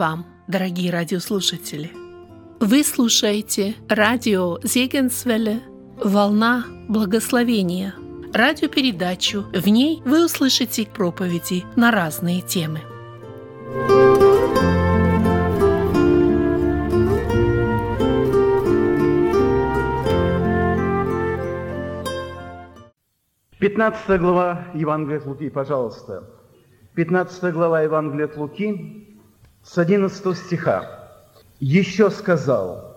Вам, дорогие радиослушатели! Вы слушаете радио Зегенсвелле «Волна благословения» радиопередачу. В ней вы услышите проповеди на разные темы. Пятнадцатая глава Евангелия от Луки, пожалуйста. Пятнадцатая глава Евангелия от Луки, с 11 стиха. «Еще сказал,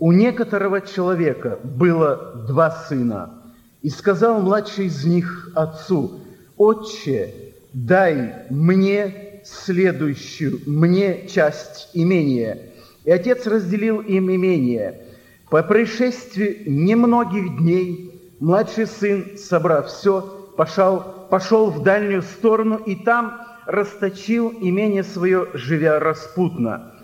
у некоторого человека было два сына, и сказал младший из них отцу, «Отче, дай мне следующую, мне часть имения». И отец разделил им имение. По происшествии немногих дней младший сын, собрав все, пошел, пошел в дальнюю сторону и там расточил имение свое, живя распутно.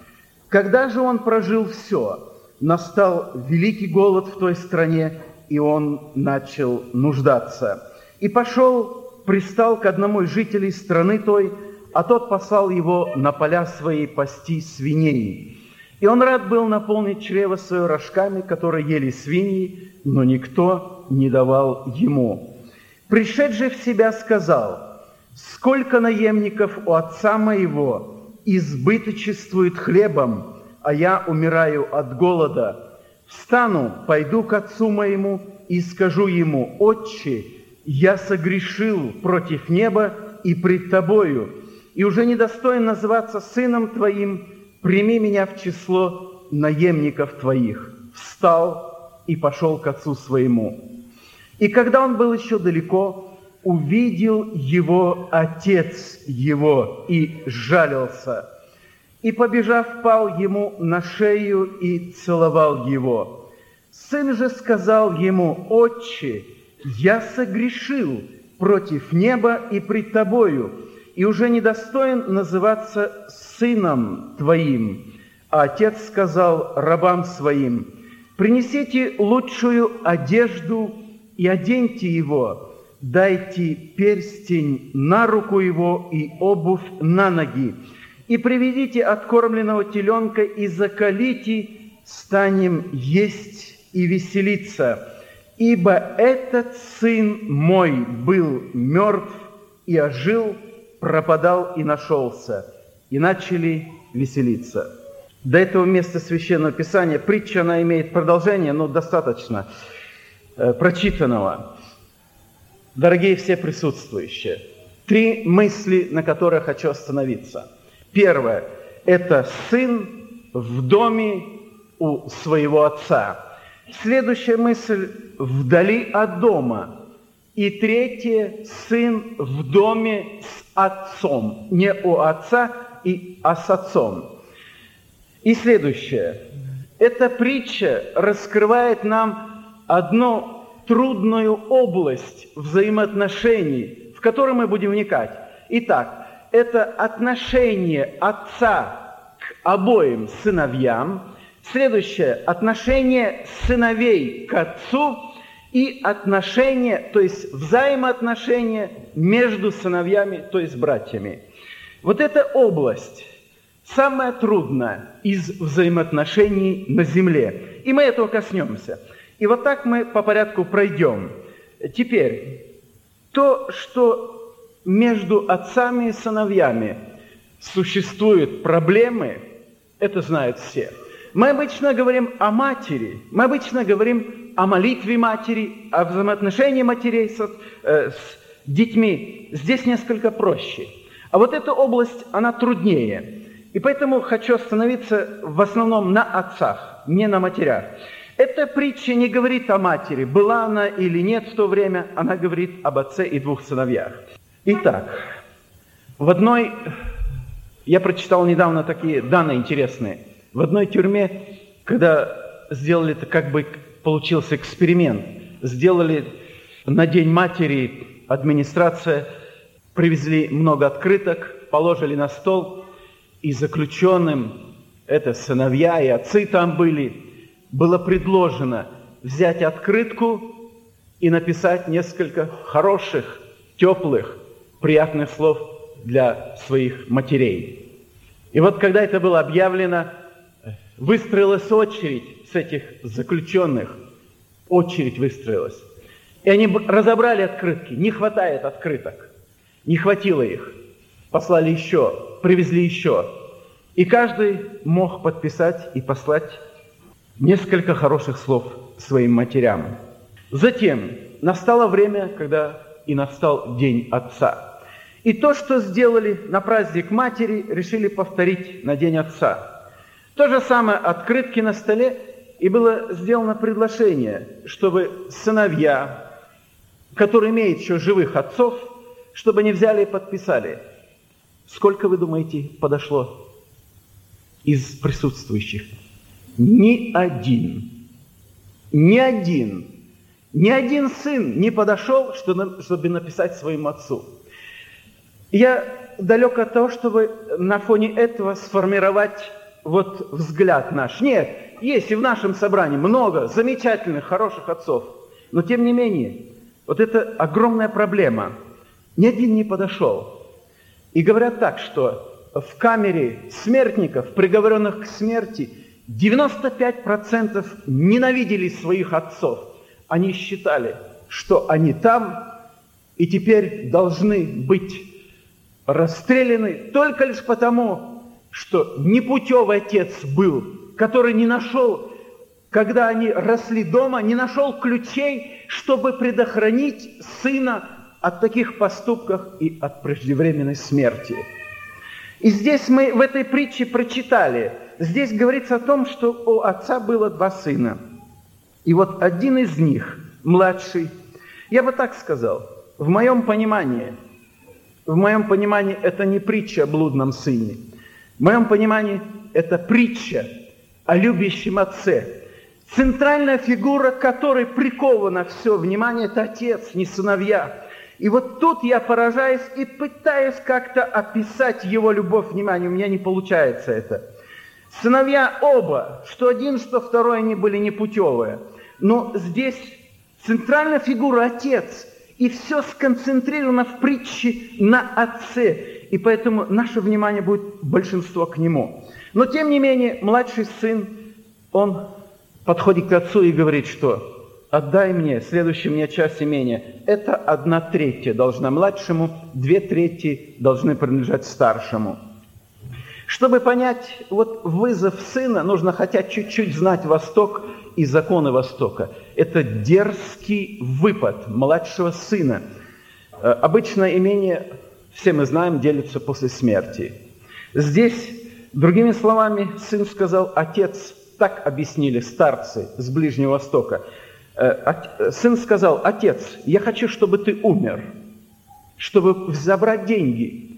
Когда же он прожил все, настал великий голод в той стране, и он начал нуждаться. И пошел, пристал к одному из жителей страны той, а тот послал его на поля свои пасти свиней. И он рад был наполнить чрево свое рожками, которые ели свиньи, но никто не давал ему. Пришедший в себя сказал – Сколько наемников у отца моего избыточествует хлебом, а я умираю от голода. Встану, пойду к отцу моему и скажу ему, «Отче, я согрешил против неба и пред тобою, и уже недостоин называться сыном твоим, прими меня в число наемников твоих». Встал и пошел к отцу своему. И когда он был еще далеко, увидел его отец его и жалился. И, побежав, пал ему на шею и целовал его. Сын же сказал ему, «Отче, я согрешил против неба и пред тобою, и уже недостоин называться сыном твоим». А отец сказал рабам своим, «Принесите лучшую одежду и оденьте его, дайте перстень на руку его и обувь на ноги, и приведите откормленного теленка и закалите, станем есть и веселиться. Ибо этот сын мой был мертв и ожил, пропадал и нашелся. И начали веселиться. До этого места Священного Писания притча, она имеет продолжение, но достаточно э, прочитанного. Дорогие все присутствующие, три мысли, на которых хочу остановиться. Первое – это сын в доме у своего отца. Следующая мысль – вдали от дома. И третье – сын в доме с отцом. Не у отца, и, а с отцом. И следующее. Эта притча раскрывает нам одно трудную область взаимоотношений, в которую мы будем вникать. Итак, это отношение отца к обоим сыновьям, следующее – отношение сыновей к отцу и отношение, то есть взаимоотношения между сыновьями, то есть братьями. Вот эта область самая трудная из взаимоотношений на земле. И мы этого коснемся – и вот так мы по порядку пройдем. Теперь, то, что между отцами и сыновьями существуют проблемы, это знают все. Мы обычно говорим о матери, мы обычно говорим о молитве матери, о взаимоотношении матерей с, э, с детьми. Здесь несколько проще. А вот эта область, она труднее. И поэтому хочу остановиться в основном на отцах, не на матерях. Эта притча не говорит о матери, была она или нет в то время, она говорит об отце и двух сыновьях. Итак, в одной, я прочитал недавно такие данные интересные, в одной тюрьме, когда сделали это, как бы получился эксперимент, сделали на День матери администрация, привезли много открыток, положили на стол, и заключенным, это сыновья и отцы там были, было предложено взять открытку и написать несколько хороших, теплых, приятных слов для своих матерей. И вот когда это было объявлено, выстроилась очередь с этих заключенных. Очередь выстроилась. И они разобрали открытки. Не хватает открыток. Не хватило их. Послали еще, привезли еще. И каждый мог подписать и послать несколько хороших слов своим матерям. Затем настало время, когда и настал День Отца. И то, что сделали на праздник матери, решили повторить на День Отца. То же самое открытки на столе, и было сделано предложение, чтобы сыновья, которые имеют еще живых отцов, чтобы не взяли и подписали. Сколько, вы думаете, подошло из присутствующих? Ни один. Ни один. Ни один сын не подошел, чтобы написать своему отцу. Я далек от того, чтобы на фоне этого сформировать вот взгляд наш. Нет, есть и в нашем собрании много замечательных, хороших отцов. Но тем не менее, вот это огромная проблема. Ни один не подошел. И говорят так, что в камере смертников, приговоренных к смерти, 95% ненавидели своих отцов. Они считали, что они там и теперь должны быть расстреляны только лишь потому, что непутевый отец был, который не нашел, когда они росли дома, не нашел ключей, чтобы предохранить сына от таких поступков и от преждевременной смерти. И здесь мы в этой притче прочитали, здесь говорится о том, что у отца было два сына. И вот один из них, младший, я бы так сказал, в моем понимании, в моем понимании это не притча о блудном сыне. В моем понимании это притча о любящем отце. Центральная фигура, которой приковано все внимание, это отец, не сыновья. И вот тут я поражаюсь и пытаюсь как-то описать его любовь, внимание, у меня не получается это. Сыновья оба, что один, что второй, они были непутевые. Но здесь центральная фигура отец, и все сконцентрировано в притче на отце. И поэтому наше внимание будет большинство к нему. Но тем не менее, младший сын, он подходит к отцу и говорит, что отдай мне следующую мне часть имения. Это одна третья должна младшему, две трети должны принадлежать старшему. Чтобы понять вот вызов сына, нужно хотя чуть-чуть знать Восток и законы Востока. Это дерзкий выпад младшего сына. Э, обычно имение, все мы знаем, делится после смерти. Здесь, другими словами, сын сказал, отец, так объяснили старцы с Ближнего Востока – Э, сын сказал, отец, я хочу, чтобы ты умер, чтобы забрать деньги.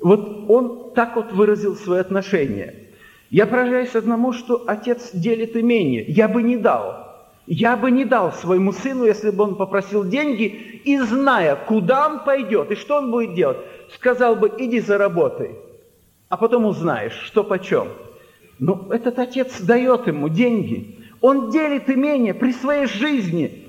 Вот он так вот выразил свое отношение. Я поражаюсь одному, что отец делит имение. Я бы не дал. Я бы не дал своему сыну, если бы он попросил деньги, и зная, куда он пойдет и что он будет делать, сказал бы, иди заработай, а потом узнаешь, что почем. Но этот отец дает ему деньги – он делит имение при своей жизни.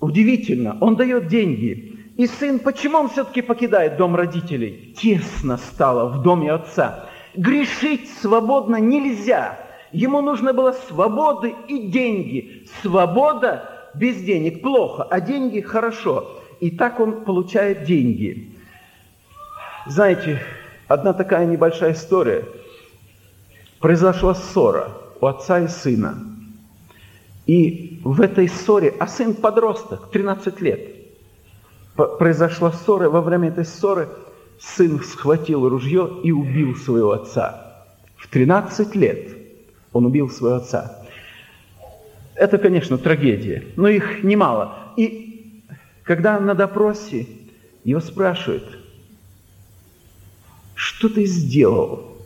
Удивительно, он дает деньги. И сын, почему он все-таки покидает дом родителей? Тесно стало в доме отца. Грешить свободно нельзя. Ему нужно было свободы и деньги. Свобода без денег плохо, а деньги хорошо. И так он получает деньги. Знаете, одна такая небольшая история. Произошла ссора у отца и сына. И в этой ссоре, а сын подросток, 13 лет, произошла ссора, во время этой ссоры сын схватил ружье и убил своего отца. В 13 лет он убил своего отца. Это, конечно, трагедия, но их немало. И когда на допросе его спрашивают, что ты сделал?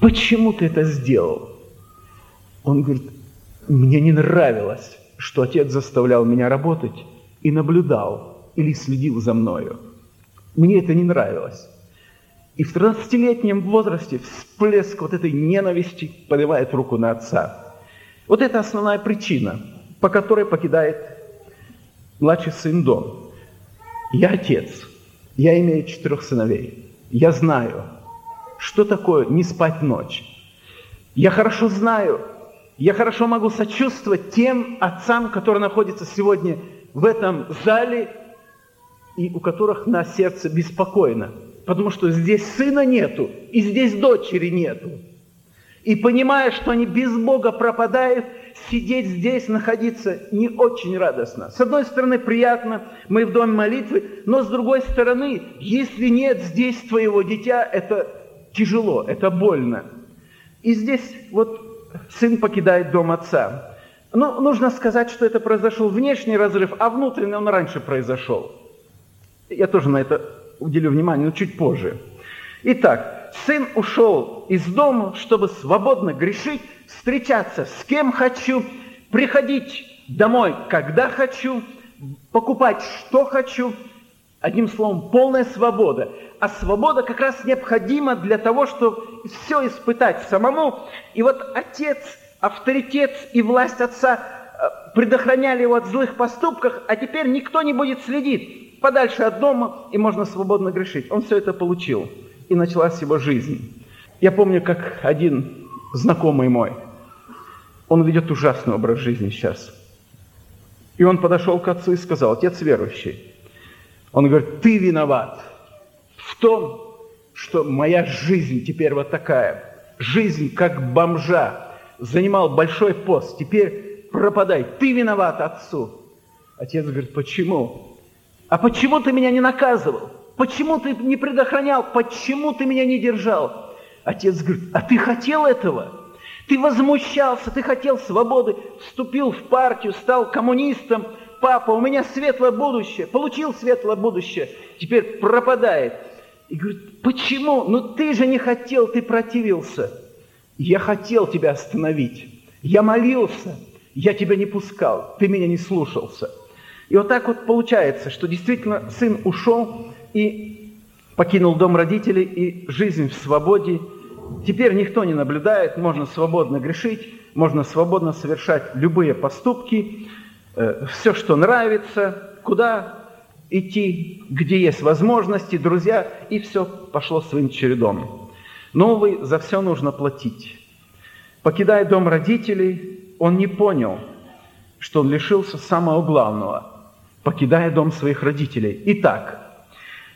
Почему ты это сделал? Он говорит, мне не нравилось, что отец заставлял меня работать и наблюдал или следил за мною. Мне это не нравилось. И в 13-летнем возрасте всплеск вот этой ненависти поднимает руку на отца. Вот это основная причина, по которой покидает младший сын дом. Я отец, я имею четырех сыновей. я знаю, что такое не спать ночь. Я хорошо знаю, я хорошо могу сочувствовать тем отцам, которые находятся сегодня в этом зале и у которых на сердце беспокойно. Потому что здесь сына нету, и здесь дочери нету. И понимая, что они без Бога пропадают, сидеть здесь, находиться не очень радостно. С одной стороны, приятно, мы в доме молитвы, но с другой стороны, если нет здесь твоего дитя, это тяжело, это больно. И здесь вот сын покидает дом отца. Но нужно сказать, что это произошел внешний разрыв, а внутренний он раньше произошел. Я тоже на это уделю внимание, но чуть позже. Итак, сын ушел из дома, чтобы свободно грешить, встречаться с кем хочу, приходить домой, когда хочу, покупать, что хочу. Одним словом, полная свобода. А свобода как раз необходима для того, чтобы все испытать самому. И вот отец, авторитет и власть отца э, предохраняли его от злых поступков, а теперь никто не будет следить подальше от дома, и можно свободно грешить. Он все это получил, и началась его жизнь. Я помню, как один знакомый мой, он ведет ужасный образ жизни сейчас. И он подошел к отцу и сказал, отец верующий, он говорит, ты виноват в том, что моя жизнь теперь вот такая. Жизнь как бомжа. Занимал большой пост, теперь пропадай. Ты виноват отцу. Отец говорит, почему? А почему ты меня не наказывал? Почему ты не предохранял? Почему ты меня не держал? Отец говорит, а ты хотел этого? Ты возмущался, ты хотел свободы, вступил в партию, стал коммунистом. Папа, у меня светлое будущее, получил светлое будущее, теперь пропадает. И говорит, почему? Ну ты же не хотел, ты противился. Я хотел тебя остановить. Я молился, я тебя не пускал, ты меня не слушался. И вот так вот получается, что действительно сын ушел и покинул дом родителей, и жизнь в свободе. Теперь никто не наблюдает, можно свободно грешить, можно свободно совершать любые поступки, все, что нравится, куда идти, где есть возможности, друзья, и все пошло своим чередом. Но, увы, за все нужно платить. Покидая дом родителей, он не понял, что он лишился самого главного, покидая дом своих родителей. Итак,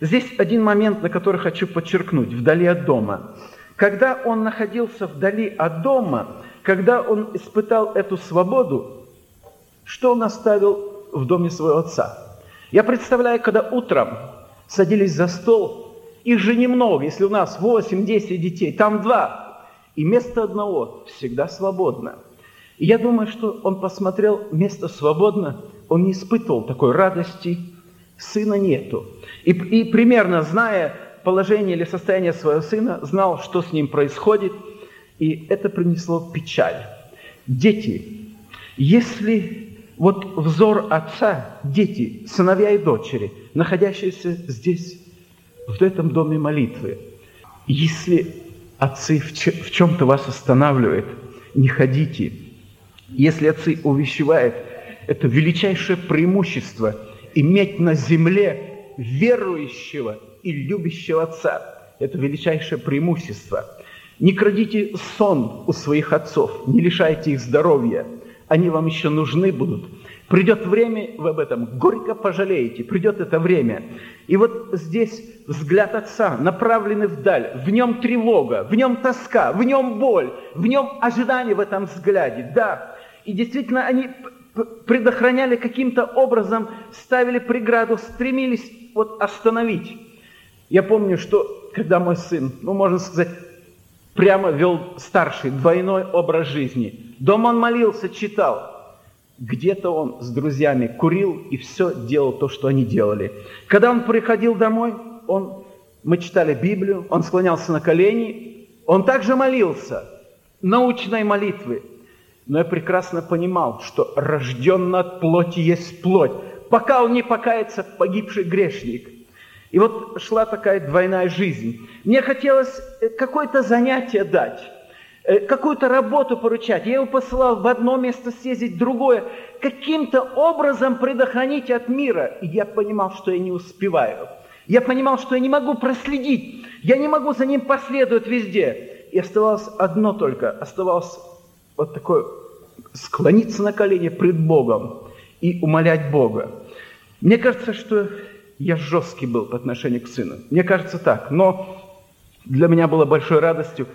здесь один момент, на который хочу подчеркнуть, вдали от дома. Когда он находился вдали от дома, когда он испытал эту свободу, что он оставил в доме своего отца? Я представляю, когда утром садились за стол, их же немного, если у нас 8-10 детей, там два, и место одного всегда свободно. И я думаю, что он посмотрел, место свободно, он не испытывал такой радости, сына нету. И, и примерно зная положение или состояние своего сына, знал, что с ним происходит, и это принесло печаль. Дети, если вот взор отца, дети, сыновья и дочери, находящиеся здесь, в этом доме молитвы. Если отцы в чем-то вас останавливают, не ходите. Если отцы увещевают, это величайшее преимущество иметь на земле верующего и любящего отца. Это величайшее преимущество. Не крадите сон у своих отцов, не лишайте их здоровья – они вам еще нужны будут. Придет время, вы об этом горько пожалеете, придет это время. И вот здесь взгляд Отца, направленный вдаль, в нем тревога, в нем тоска, в нем боль, в нем ожидание в этом взгляде, да. И действительно они предохраняли каким-то образом, ставили преграду, стремились вот остановить. Я помню, что когда мой сын, ну можно сказать, прямо вел старший двойной образ жизни. Дома он молился, читал. Где-то он с друзьями курил и все делал то, что они делали. Когда он приходил домой, он, мы читали Библию, он склонялся на колени, он также молился, научной молитвы. Но я прекрасно понимал, что рожден от плоти есть плоть. Пока он не покается, погибший грешник – и вот шла такая двойная жизнь. Мне хотелось э, какое-то занятие дать, э, какую-то работу поручать. Я его посылал в одно место съездить, в другое. Каким-то образом предохранить от мира. И я понимал, что я не успеваю. Я понимал, что я не могу проследить, я не могу за ним последовать везде. И оставалось одно только, оставалось вот такое склониться на колени пред Богом и умолять Бога. Мне кажется, что я жесткий был по отношению к сыну. Мне кажется так. Но для меня было большой радостью.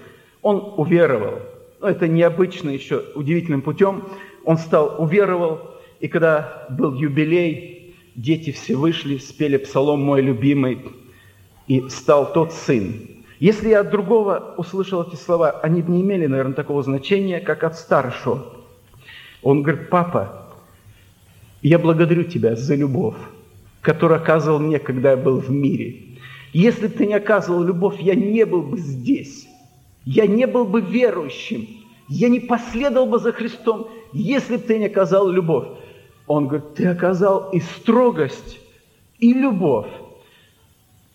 Он уверовал. Но это необычно еще, удивительным путем. Он стал, уверовал. И когда был юбилей, дети все вышли, спели псалом «Мой любимый», и стал тот сын. Если я от другого услышал эти слова, они бы не имели, наверное, такого значения, как от старшего. Он говорит, папа, я благодарю тебя за любовь, которую оказывал мне, когда я был в мире. Если бы ты не оказывал любовь, я не был бы здесь. Я не был бы верующим. Я не последовал бы за Христом, если бы ты не оказал любовь. Он говорит, ты оказал и строгость, и любовь.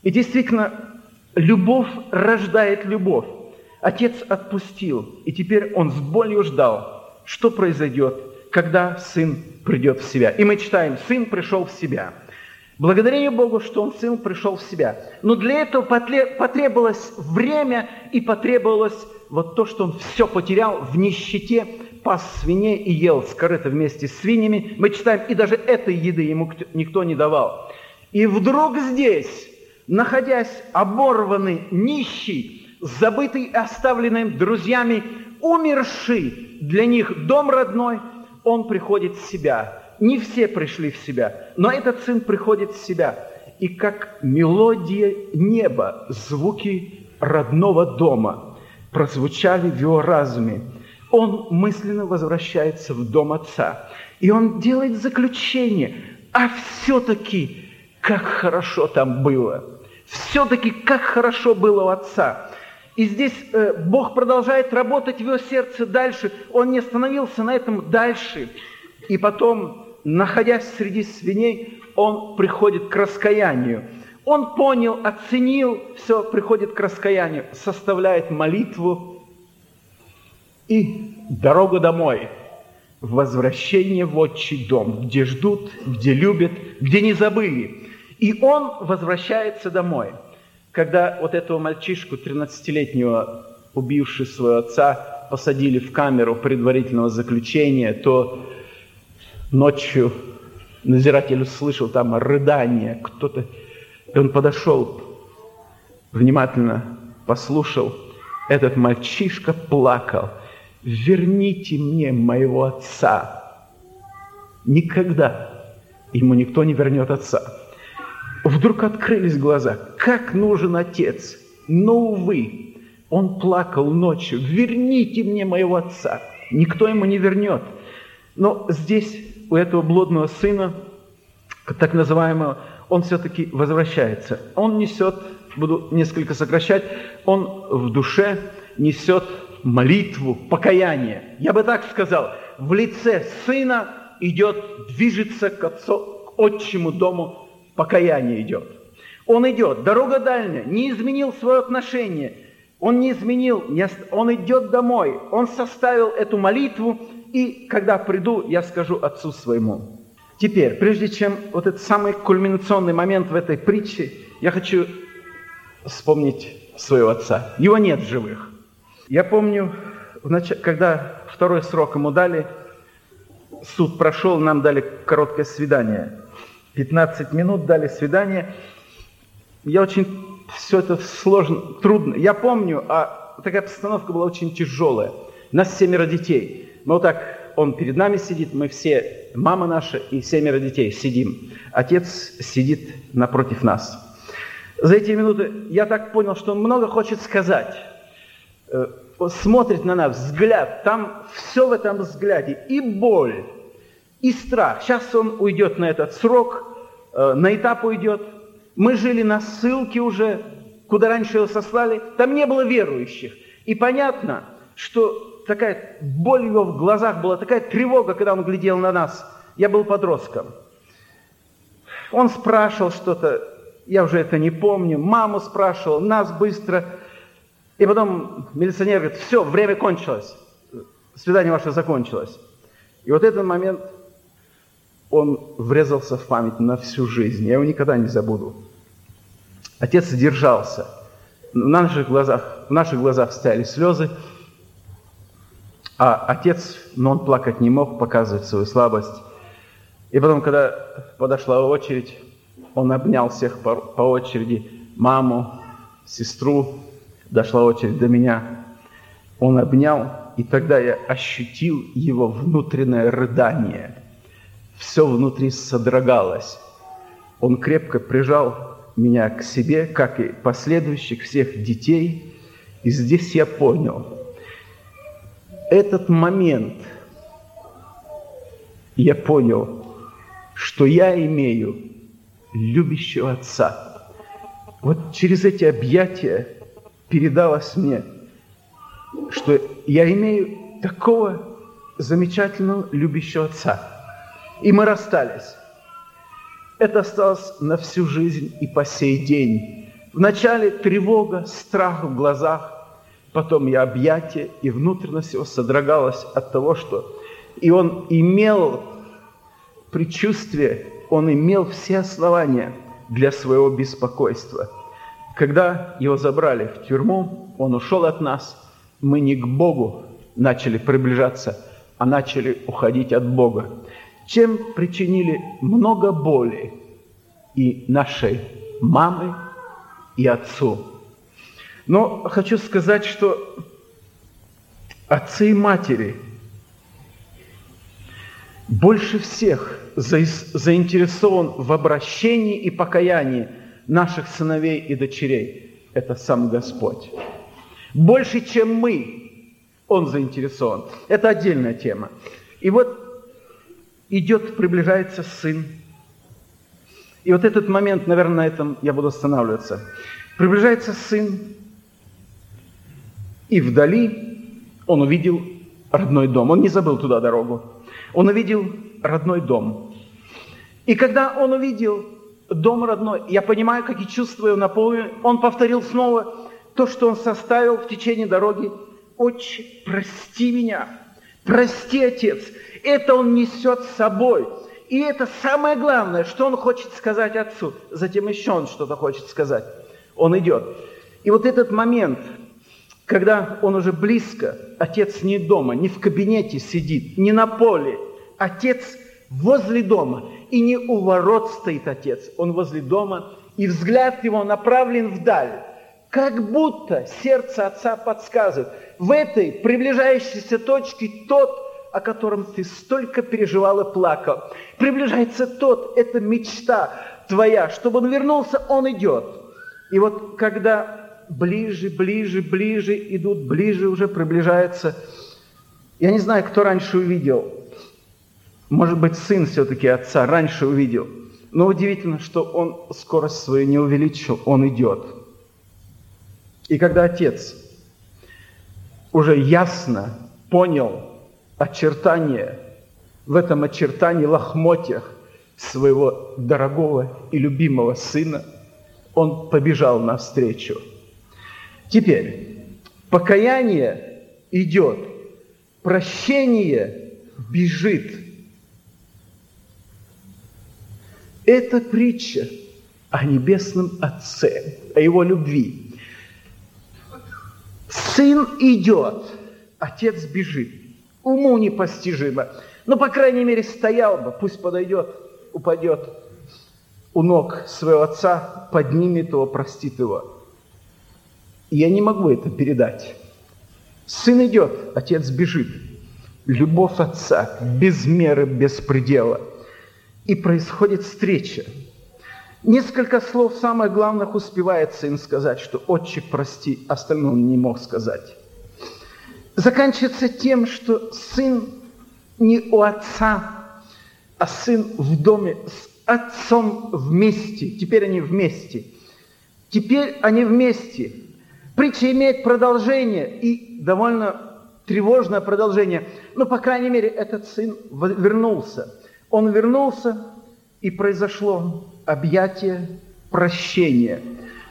И действительно, любовь рождает любовь. Отец отпустил, и теперь он с болью ждал, что произойдет, когда сын придет в себя. И мы читаем, сын пришел в себя. Благодарение Богу, что он сын пришел в себя. Но для этого потребовалось время и потребовалось вот то, что он все потерял в нищете, пас свиней и ел скорыто вместе с свиньями. Мы читаем, и даже этой еды ему никто не давал. И вдруг здесь находясь оборванный, нищий, забытый, оставленный друзьями, умерший для них дом родной, он приходит в себя. Не все пришли в себя, но этот сын приходит в себя. И как мелодия неба, звуки родного дома прозвучали в его разуме. Он мысленно возвращается в дом отца. И он делает заключение. А все-таки, как хорошо там было. Все-таки как хорошо было у отца. И здесь э, Бог продолжает работать в его сердце дальше. Он не остановился на этом дальше. И потом, находясь среди свиней, он приходит к раскаянию. Он понял, оценил, все, приходит к раскаянию, составляет молитву и дорогу домой. Возвращение в отчий дом, где ждут, где любят, где не забыли. И он возвращается домой. Когда вот этого мальчишку, 13-летнего, убивший своего отца, посадили в камеру предварительного заключения, то ночью надзиратель услышал там рыдание, кто-то, и он подошел, внимательно послушал, этот мальчишка плакал, верните мне моего отца. Никогда ему никто не вернет отца. Вдруг открылись глаза. Как нужен отец? Но, увы, он плакал ночью. Верните мне моего отца. Никто ему не вернет. Но здесь у этого блудного сына, так называемого, он все-таки возвращается. Он несет, буду несколько сокращать, он в душе несет молитву, покаяние. Я бы так сказал, в лице сына идет, движется к отцу, к отчему дому покаяние идет. Он идет, дорога дальняя, не изменил свое отношение, он не изменил, он идет домой, он составил эту молитву, и когда приду, я скажу отцу своему. Теперь, прежде чем вот этот самый кульминационный момент в этой притче, я хочу вспомнить своего отца. Его нет в живых. Я помню, когда второй срок ему дали, суд прошел, нам дали короткое свидание. 15 минут дали свидание. Я очень все это сложно, трудно. Я помню, а такая постановка была очень тяжелая. Нас семеро детей. Вот так, он перед нами сидит, мы все, мама наша и семеро детей сидим. Отец сидит напротив нас. За эти минуты я так понял, что он много хочет сказать. Э, смотрит на нас, взгляд, там все в этом взгляде. И боль, и страх. Сейчас он уйдет на этот срок, э, на этап уйдет. Мы жили на ссылке уже, куда раньше его сослали. Там не было верующих. И понятно, что такая боль его в глазах была, такая тревога, когда он глядел на нас. Я был подростком. Он спрашивал что-то, я уже это не помню. Маму спрашивал, нас быстро. И потом милиционер говорит, все, время кончилось. Свидание ваше закончилось. И вот этот момент он врезался в память на всю жизнь. Я его никогда не забуду. Отец держался. В наших глазах, в наших глазах стояли слезы, а отец, но он плакать не мог, показывать свою слабость. И потом, когда подошла очередь, он обнял всех по, по очереди, маму, сестру, дошла очередь до меня. Он обнял, и тогда я ощутил его внутреннее рыдание. Все внутри содрогалось. Он крепко прижал меня к себе, как и последующих всех детей. И здесь я понял, этот момент я понял, что я имею любящего отца. Вот через эти объятия передалось мне, что я имею такого замечательного любящего отца. И мы расстались. Это осталось на всю жизнь и по сей день. Вначале тревога, страх в глазах, потом я объятие, и внутренность его содрогалась от того, что... И он имел предчувствие, он имел все основания для своего беспокойства. Когда его забрали в тюрьму, он ушел от нас, мы не к Богу начали приближаться, а начали уходить от Бога чем причинили много боли и нашей мамы, и отцу. Но хочу сказать, что отцы и матери больше всех заинтересован в обращении и покаянии наших сыновей и дочерей. Это сам Господь. Больше, чем мы, Он заинтересован. Это отдельная тема. И вот идет, приближается сын. И вот этот момент, наверное, на этом я буду останавливаться. Приближается сын, и вдали он увидел родной дом. Он не забыл туда дорогу. Он увидел родной дом. И когда он увидел дом родной, я понимаю, какие чувства его наполнили, он повторил снова то, что он составил в течение дороги. «Отче, прости меня, прости, Отец, это он несет с собой. И это самое главное, что он хочет сказать отцу. Затем еще он что-то хочет сказать. Он идет. И вот этот момент, когда он уже близко, отец не дома, не в кабинете сидит, не на поле. Отец возле дома. И не у ворот стоит отец, он возле дома, и взгляд его направлен вдаль. Как будто сердце отца подсказывает, в этой приближающейся точке тот, о котором ты столько переживал и плакал. Приближается тот, это мечта твоя, чтобы он вернулся, он идет. И вот когда ближе, ближе, ближе идут, ближе уже приближается, я не знаю, кто раньше увидел, может быть, сын все-таки отца раньше увидел, но удивительно, что он скорость свою не увеличил, он идет. И когда отец уже ясно понял, очертания, в этом очертании лохмотьях своего дорогого и любимого сына, он побежал навстречу. Теперь, покаяние идет, прощение бежит. Это притча о небесном Отце, о Его любви. Сын идет, Отец бежит уму непостижимо. Но, по крайней мере, стоял бы, пусть подойдет, упадет у ног своего отца, поднимет его, простит его. Я не могу это передать. Сын идет, отец бежит. Любовь отца без меры, без предела. И происходит встреча. Несколько слов самое главное успевает сын сказать, что «Отче, прости», остальное он не мог сказать заканчивается тем, что сын не у отца, а сын в доме с отцом вместе. Теперь они вместе. Теперь они вместе. Притча имеет продолжение и довольно тревожное продолжение. Но, по крайней мере, этот сын вернулся. Он вернулся, и произошло объятие прощения.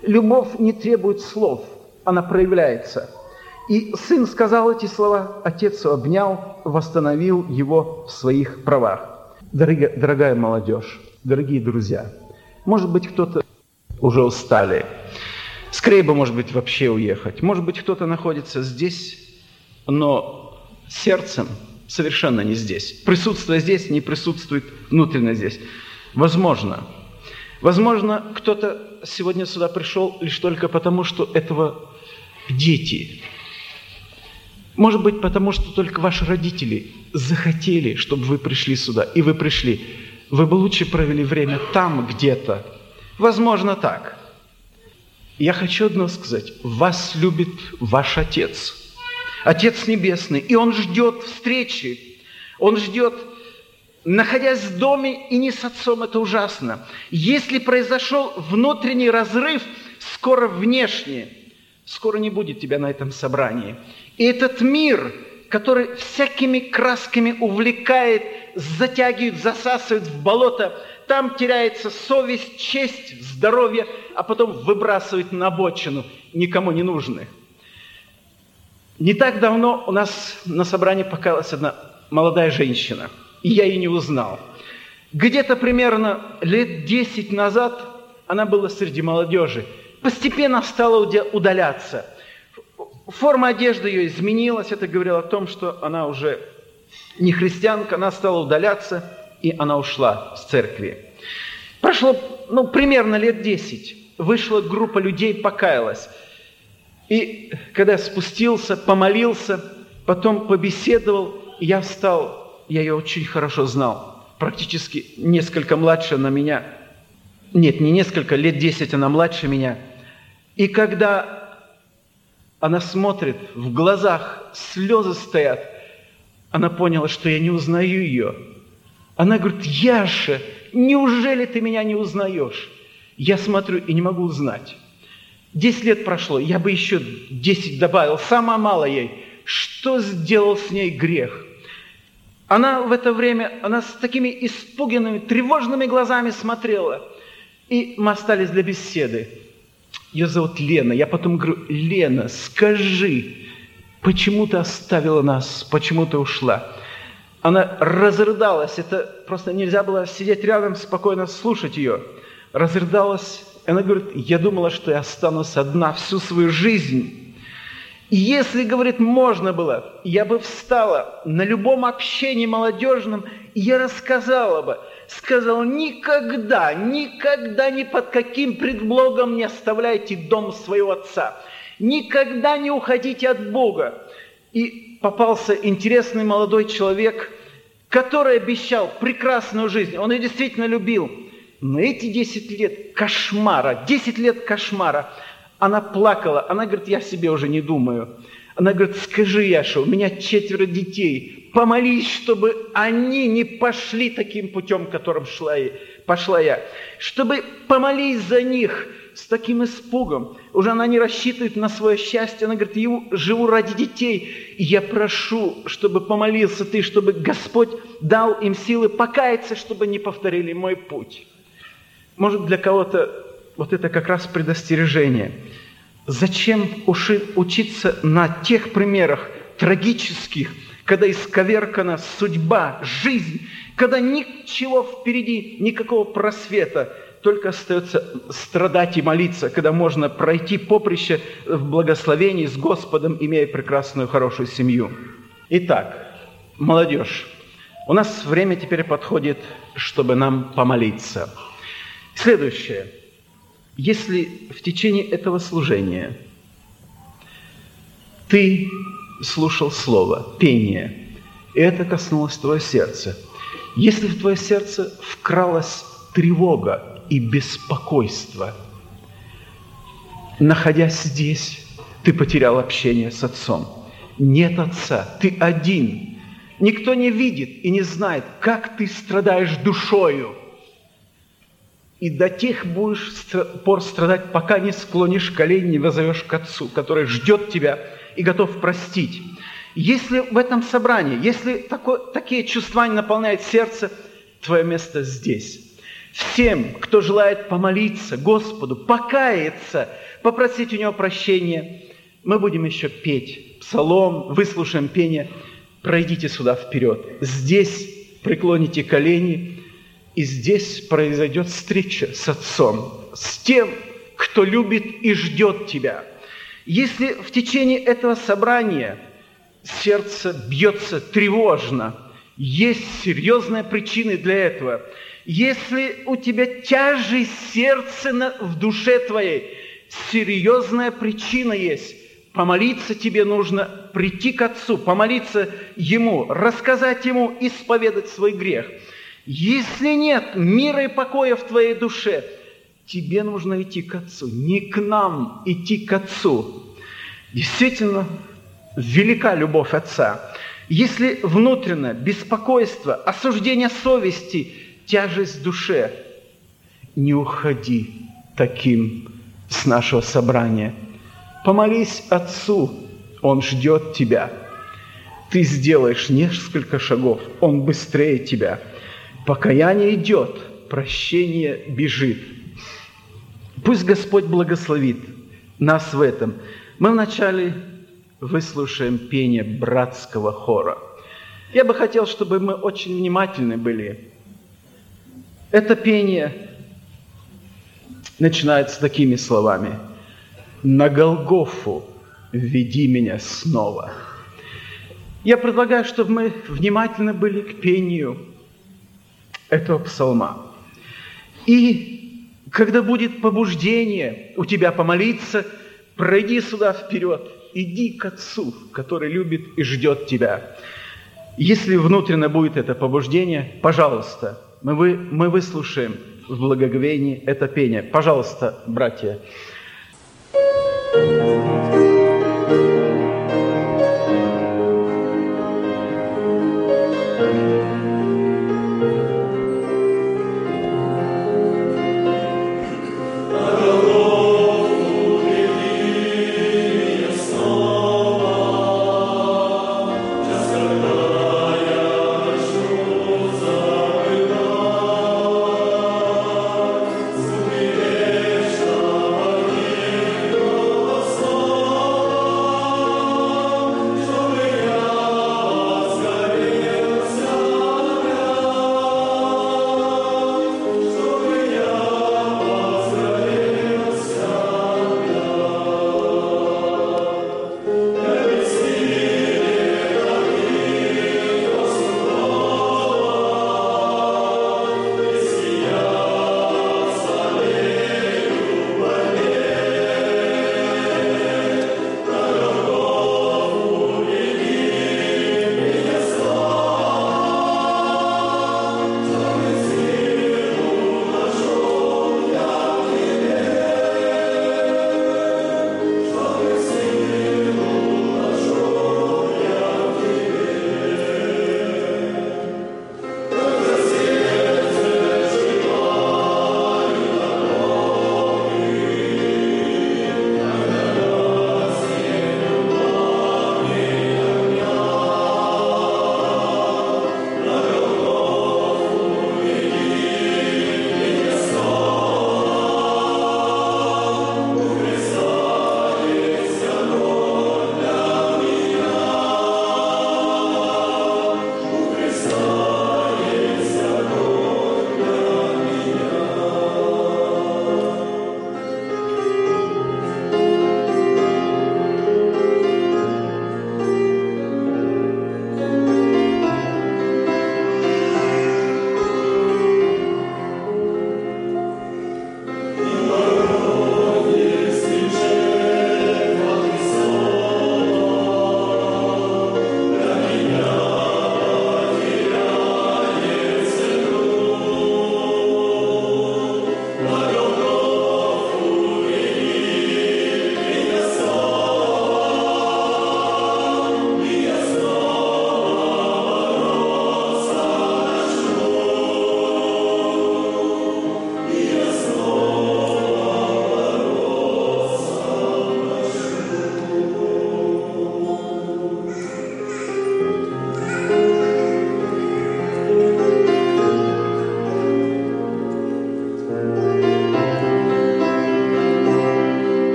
Любовь не требует слов, она проявляется – и сын сказал эти слова, отец обнял, восстановил его в своих правах. Дорогая, дорогая молодежь, дорогие друзья, может быть, кто-то уже устали. Скорее бы, может быть, вообще уехать. Может быть, кто-то находится здесь, но сердцем совершенно не здесь. Присутствие здесь не присутствует внутренне здесь. Возможно. Возможно, кто-то сегодня сюда пришел лишь только потому, что этого дети. Может быть, потому что только ваши родители захотели, чтобы вы пришли сюда, и вы пришли. Вы бы лучше провели время там где-то. Возможно, так. Я хочу одно сказать. Вас любит ваш Отец. Отец Небесный. И Он ждет встречи. Он ждет, находясь в доме и не с Отцом, это ужасно. Если произошел внутренний разрыв, скоро внешний – скоро не будет тебя на этом собрании. И этот мир, который всякими красками увлекает, затягивает, засасывает в болото, там теряется совесть, честь, здоровье, а потом выбрасывает на обочину, никому не нужны. Не так давно у нас на собрании покаялась одна молодая женщина, и я ее не узнал. Где-то примерно лет 10 назад она была среди молодежи – постепенно стала удаляться. Форма одежды ее изменилась, это говорило о том, что она уже не христианка, она стала удаляться, и она ушла с церкви. Прошло, ну, примерно лет десять. Вышла группа людей, покаялась. И когда спустился, помолился, потом побеседовал, я встал, я ее очень хорошо знал, практически несколько младше на меня, нет, не несколько, лет десять она младше меня – и когда она смотрит, в глазах слезы стоят, она поняла, что я не узнаю ее. Она говорит, Яша, неужели ты меня не узнаешь? Я смотрю и не могу узнать. Десять лет прошло, я бы еще десять добавил, сама мало ей. Что сделал с ней грех? Она в это время, она с такими испуганными, тревожными глазами смотрела. И мы остались для беседы. Ее зовут Лена. Я потом говорю, Лена, скажи, почему ты оставила нас, почему ты ушла? Она разрыдалась, это просто нельзя было сидеть рядом, спокойно слушать ее. Разрыдалась, она говорит, я думала, что я останусь одна всю свою жизнь. И если, говорит, можно было, я бы встала на любом общении молодежном, и я рассказала бы – сказал, никогда, никогда ни под каким предлогом не оставляйте дом своего отца. Никогда не уходите от Бога. И попался интересный молодой человек, который обещал прекрасную жизнь. Он ее действительно любил. Но эти 10 лет кошмара, 10 лет кошмара, она плакала. Она говорит, я себе уже не думаю. Она говорит, скажи, Яша, у меня четверо детей, помолись, чтобы они не пошли таким путем, которым шла я, пошла я. Чтобы помолись за них с таким испугом. Уже она не рассчитывает на свое счастье. Она говорит, я живу ради детей. И я прошу, чтобы помолился ты, чтобы Господь дал им силы покаяться, чтобы не повторили мой путь. Может, для кого-то вот это как раз предостережение – Зачем учиться на тех примерах трагических, когда исковеркана судьба, жизнь, когда ничего впереди, никакого просвета, только остается страдать и молиться, когда можно пройти поприще в благословении с Господом, имея прекрасную, хорошую семью. Итак, молодежь, у нас время теперь подходит, чтобы нам помолиться. Следующее – если в течение этого служения ты слушал слово, пение, и это коснулось твоего сердца, если в твое сердце вкралась тревога и беспокойство, находясь здесь, ты потерял общение с Отцом. Нет Отца, ты один. Никто не видит и не знает, как ты страдаешь душою – и до тех будешь пор страдать, пока не склонишь колени, не возовешь к Отцу, который ждет тебя и готов простить. Если в этом собрании, если такое, такие чувства не наполняют сердце, твое место здесь. Всем, кто желает помолиться Господу, покаяться, попросить у Него прощения, мы будем еще петь псалом, выслушаем пение. Пройдите сюда вперед. Здесь преклоните колени – и здесь произойдет встреча с Отцом, с тем, кто любит и ждет тебя. Если в течение этого собрания сердце бьется тревожно, есть серьезные причины для этого. Если у тебя тяжесть сердца в душе твоей, серьезная причина есть. Помолиться тебе нужно, прийти к Отцу, помолиться Ему, рассказать Ему, исповедать свой грех. Если нет мира и покоя в твоей душе, тебе нужно идти к Отцу, не к нам, идти к Отцу. Действительно, велика любовь Отца. Если внутреннее беспокойство, осуждение совести, тяжесть душе, не уходи таким с нашего собрания. Помолись Отцу, Он ждет тебя. Ты сделаешь несколько шагов, Он быстрее тебя. Покаяние идет, прощение бежит. Пусть Господь благословит нас в этом. Мы вначале выслушаем пение братского хора. Я бы хотел, чтобы мы очень внимательны были. Это пение начинается такими словами. «На Голгофу веди меня снова». Я предлагаю, чтобы мы внимательно были к пению этого псалма. И когда будет побуждение у тебя помолиться, пройди сюда вперед, иди к Отцу, который любит и ждет тебя. Если внутренне будет это побуждение, пожалуйста, мы, вы, мы выслушаем в благоговении это пение. Пожалуйста, братья.